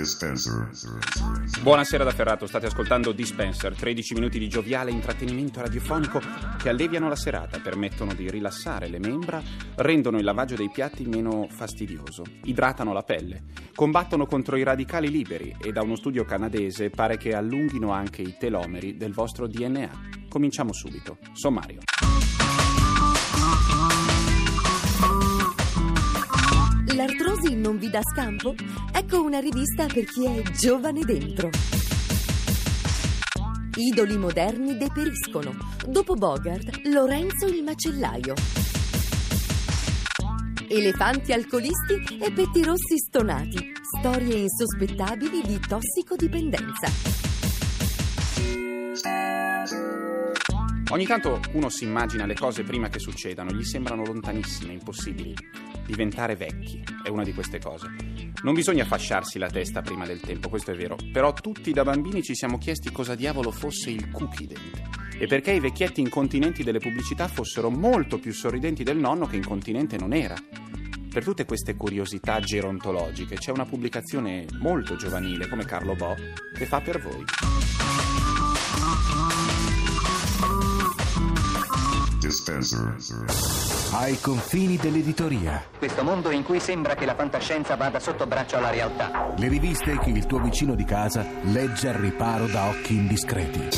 Dispenser. Buonasera da Ferrato, state ascoltando Dispenser, 13 minuti di gioviale intrattenimento radiofonico che alleviano la serata, permettono di rilassare le membra, rendono il lavaggio dei piatti meno fastidioso, idratano la pelle, combattono contro i radicali liberi e da uno studio canadese pare che allunghino anche i telomeri del vostro DNA. Cominciamo subito. Sommario. Non vi dà scampo? Ecco una rivista per chi è giovane dentro. Idoli moderni deperiscono. Dopo Bogart, Lorenzo il macellaio. Elefanti alcolisti e petti rossi stonati. Storie insospettabili di tossicodipendenza. Ogni tanto uno si immagina le cose prima che succedano, gli sembrano lontanissime, impossibili. Diventare vecchi è una di queste cose. Non bisogna fasciarsi la testa prima del tempo, questo è vero, però tutti da bambini ci siamo chiesti cosa diavolo fosse il cookie dent e perché i vecchietti incontinenti delle pubblicità fossero molto più sorridenti del nonno che incontinente non era. Per tutte queste curiosità gerontologiche c'è una pubblicazione molto giovanile come Carlo Bo che fa per voi. Dispenser. Ai confini dell'editoria. Questo mondo in cui sembra che la fantascienza vada sotto braccio alla realtà. Le riviste che il tuo vicino di casa legge al riparo da occhi indiscreti.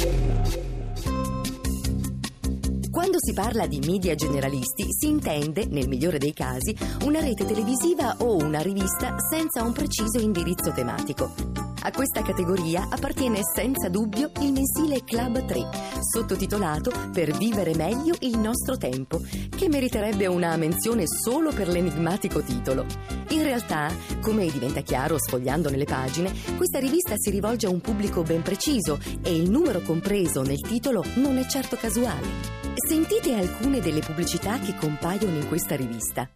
Quando si parla di media generalisti si intende, nel migliore dei casi, una rete televisiva o una rivista senza un preciso indirizzo tematico. A questa categoria appartiene senza dubbio il mensile Club 3, sottotitolato Per vivere meglio il nostro tempo, che meriterebbe una menzione solo per l'enigmatico titolo. In realtà, come diventa chiaro sfogliandone le pagine, questa rivista si rivolge a un pubblico ben preciso e il numero compreso nel titolo non è certo casuale. Sentite alcune delle pubblicità che compaiono in questa rivista.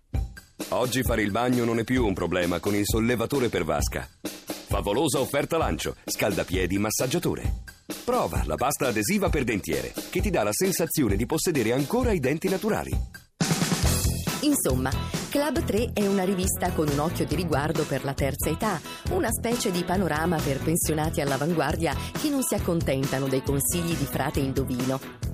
Oggi fare il bagno non è più un problema con il sollevatore per vasca. Favolosa offerta lancio, scaldapiedi massaggiatore. Prova la pasta adesiva per dentiere, che ti dà la sensazione di possedere ancora i denti naturali. Insomma, Club 3 è una rivista con un occhio di riguardo per la terza età, una specie di panorama per pensionati all'avanguardia che non si accontentano dei consigli di frate indovino.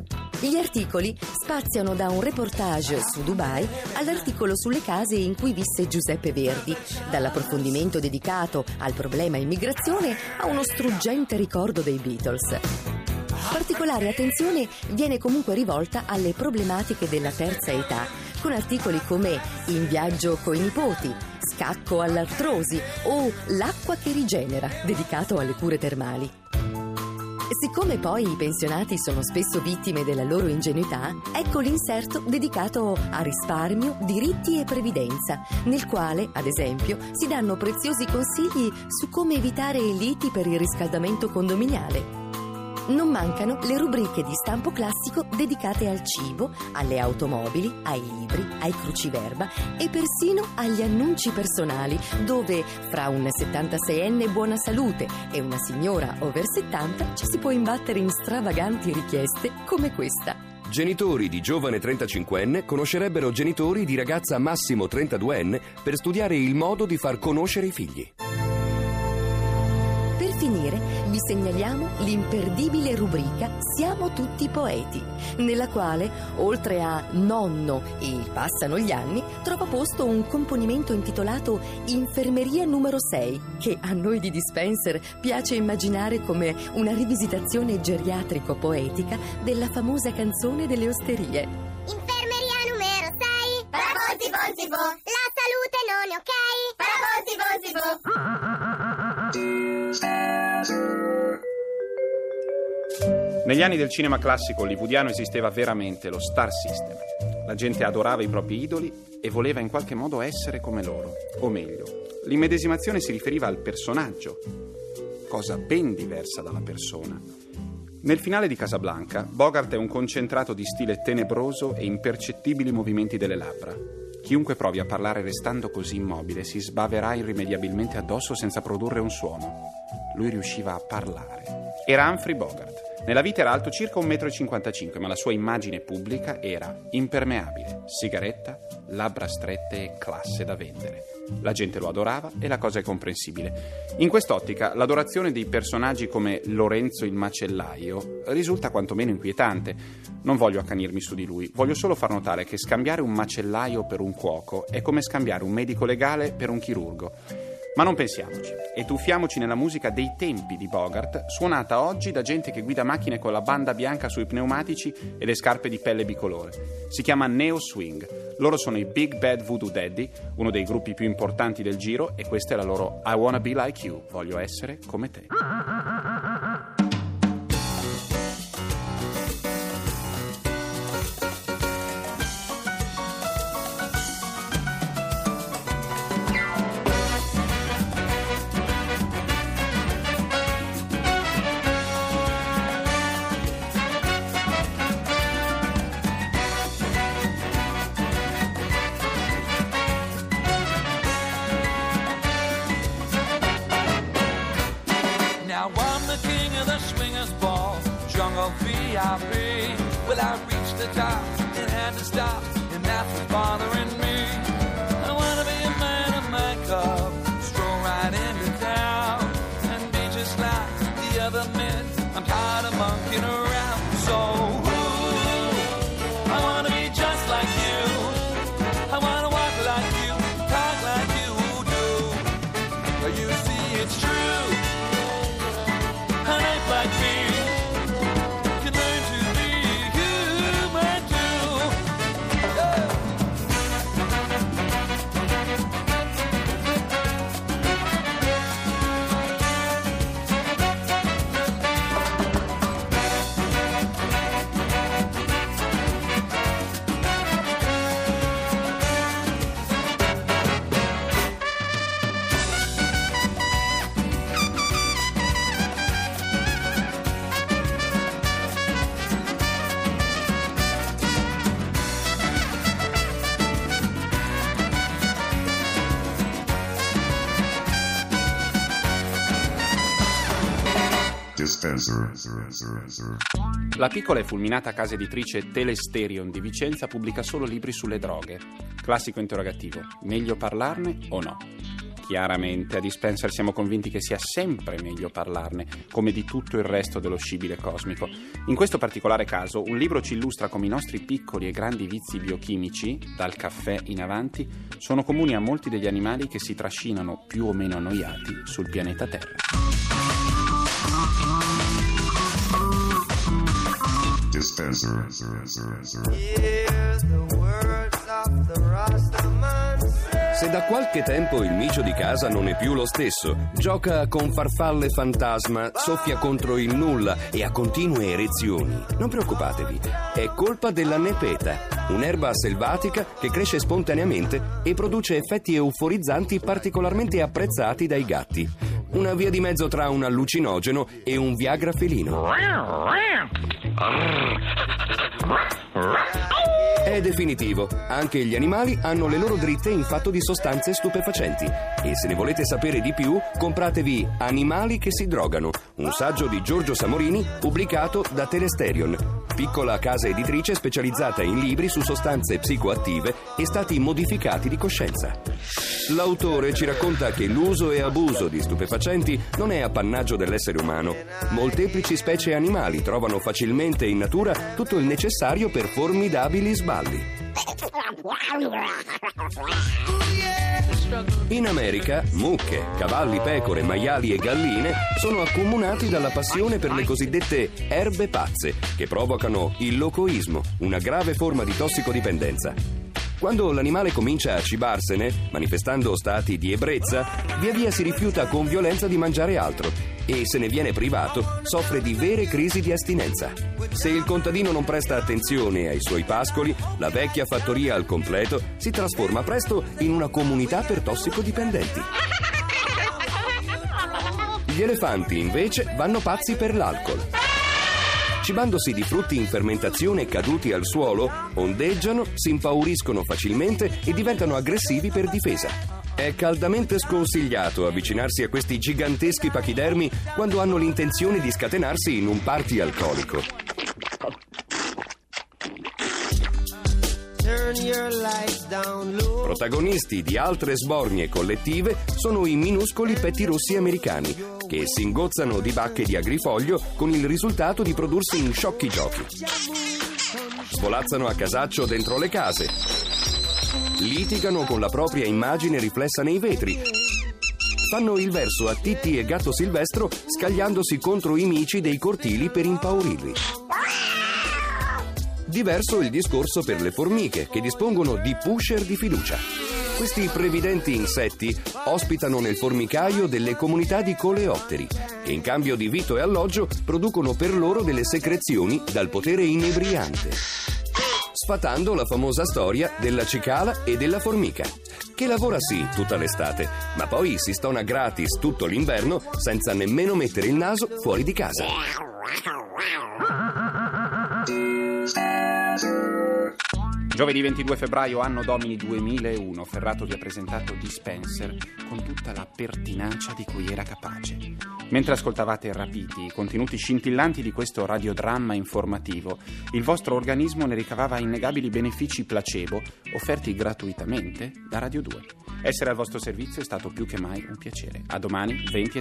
Gli articoli spaziano da un reportage su Dubai all'articolo sulle case in cui visse Giuseppe Verdi, dall'approfondimento dedicato al problema immigrazione a uno struggente ricordo dei Beatles. Particolare attenzione viene comunque rivolta alle problematiche della terza età, con articoli come In viaggio coi nipoti, Scacco all'artrosi o L'acqua che rigenera, dedicato alle cure termali. Siccome poi i pensionati sono spesso vittime della loro ingenuità, ecco l'inserto dedicato a risparmio, diritti e previdenza, nel quale, ad esempio, si danno preziosi consigli su come evitare liti per il riscaldamento condominiale. Non mancano le rubriche di stampo classico dedicate al cibo, alle automobili, ai libri, ai cruciverba e persino agli annunci personali, dove fra un 76enne buona salute e una signora over 70 ci si può imbattere in stravaganti richieste come questa. Genitori di giovane 35enne conoscerebbero genitori di ragazza massimo 32enne per studiare il modo di far conoscere i figli. Per finire, vi segnaliamo l'imperdibile rubrica Siamo tutti poeti, nella quale, oltre a Nonno e Passano gli anni, trova posto un componimento intitolato Infermeria numero 6, che a noi di Dispenser piace immaginare come una rivisitazione geriatrico-poetica della famosa canzone delle osterie. Infermeria numero 6 Parabolsi bolsi bo La salute non è ok? Parabolsi bolsi bo Negli anni del cinema classico hollywoodiano esisteva veramente lo star system. La gente adorava i propri idoli e voleva in qualche modo essere come loro, o meglio, l'immedesimazione si riferiva al personaggio, cosa ben diversa dalla persona. Nel finale di Casablanca, Bogart è un concentrato di stile tenebroso e impercettibili movimenti delle labbra. Chiunque provi a parlare restando così immobile si sbaverà irrimediabilmente addosso senza produrre un suono. Lui riusciva a parlare. Era Humphrey Bogart. Nella vita era alto circa 1,55 m, ma la sua immagine pubblica era impermeabile, sigaretta, labbra strette e classe da vendere. La gente lo adorava e la cosa è comprensibile. In quest'ottica, l'adorazione dei personaggi come Lorenzo il macellaio risulta quantomeno inquietante. Non voglio accanirmi su di lui, voglio solo far notare che scambiare un macellaio per un cuoco è come scambiare un medico legale per un chirurgo. Ma non pensiamoci e tuffiamoci nella musica dei tempi di Bogart, suonata oggi da gente che guida macchine con la banda bianca sui pneumatici e le scarpe di pelle bicolore. Si chiama Neo Swing. Loro sono i Big Bad Voodoo Daddy, uno dei gruppi più importanti del giro, e questa è la loro I Wanna Be Like You, voglio essere come te. Swingers ball, jungle VIP. Well, I reach the top and had to stop, and that's bothering me. La piccola e fulminata casa editrice Telesterion di Vicenza pubblica solo libri sulle droghe. Classico interrogativo: meglio parlarne o no? Chiaramente a Dispenser siamo convinti che sia sempre meglio parlarne, come di tutto il resto dello scibile cosmico. In questo particolare caso, un libro ci illustra come i nostri piccoli e grandi vizi biochimici, dal caffè in avanti, sono comuni a molti degli animali che si trascinano più o meno annoiati sul pianeta Terra. Dispenser. Se da qualche tempo il micio di casa non è più lo stesso, gioca con farfalle fantasma, soffia contro il nulla e ha continue erezioni, non preoccupatevi, è colpa della nepeta, un'erba selvatica che cresce spontaneamente e produce effetti euforizzanti particolarmente apprezzati dai gatti. Una via di mezzo tra un allucinogeno e un Viagra felino. È definitivo, anche gli animali hanno le loro dritte in fatto di sostanze stupefacenti. E se ne volete sapere di più, compratevi Animali che si drogano, un saggio di Giorgio Samorini pubblicato da Telesterion, piccola casa editrice specializzata in libri su sostanze psicoattive e stati modificati di coscienza. L'autore ci racconta che l'uso e abuso di stupefacenti non è appannaggio dell'essere umano. Molteplici specie animali trovano facilmente in natura tutto il necessario per formidabili sballi. In America, mucche, cavalli, pecore, maiali e galline sono accomunati dalla passione per le cosiddette erbe pazze, che provocano il locoismo, una grave forma di tossicodipendenza. Quando l'animale comincia a cibarsene, manifestando stati di ebbrezza, via via si rifiuta con violenza di mangiare altro e se ne viene privato soffre di vere crisi di astinenza. Se il contadino non presta attenzione ai suoi pascoli, la vecchia fattoria al completo si trasforma presto in una comunità per tossicodipendenti. Gli elefanti invece vanno pazzi per l'alcol. cibandosi di frutti in fermentazione caduti al suolo, ondeggiano, si impauriscono facilmente e diventano aggressivi per difesa. È caldamente sconsigliato avvicinarsi a questi giganteschi pachidermi quando hanno l'intenzione di scatenarsi in un party alcolico. Protagonisti di altre sbornie collettive sono i minuscoli pettirossi americani, che si ingozzano di bacche di agrifoglio con il risultato di prodursi in sciocchi giochi. Svolazzano a casaccio dentro le case, litigano con la propria immagine riflessa nei vetri, fanno il verso a Titti e Gatto Silvestro scagliandosi contro i mici dei cortili per impaurirli. Diverso il discorso per le formiche, che dispongono di pusher di fiducia. Questi previdenti insetti ospitano nel formicaio delle comunità di coleotteri, che in cambio di vito e alloggio producono per loro delle secrezioni dal potere inebriante. Sfatando la famosa storia della cicala e della formica, che lavora sì tutta l'estate, ma poi si stona gratis tutto l'inverno senza nemmeno mettere il naso fuori di casa. Giovedì 22 febbraio, anno domini 2001, Ferrato vi ha presentato Dispenser con tutta la pertinacia di cui era capace. Mentre ascoltavate rapiti i contenuti scintillanti di questo radiodramma informativo, il vostro organismo ne ricavava innegabili benefici placebo offerti gratuitamente da Radio 2. Essere al vostro servizio è stato più che mai un piacere. A domani 20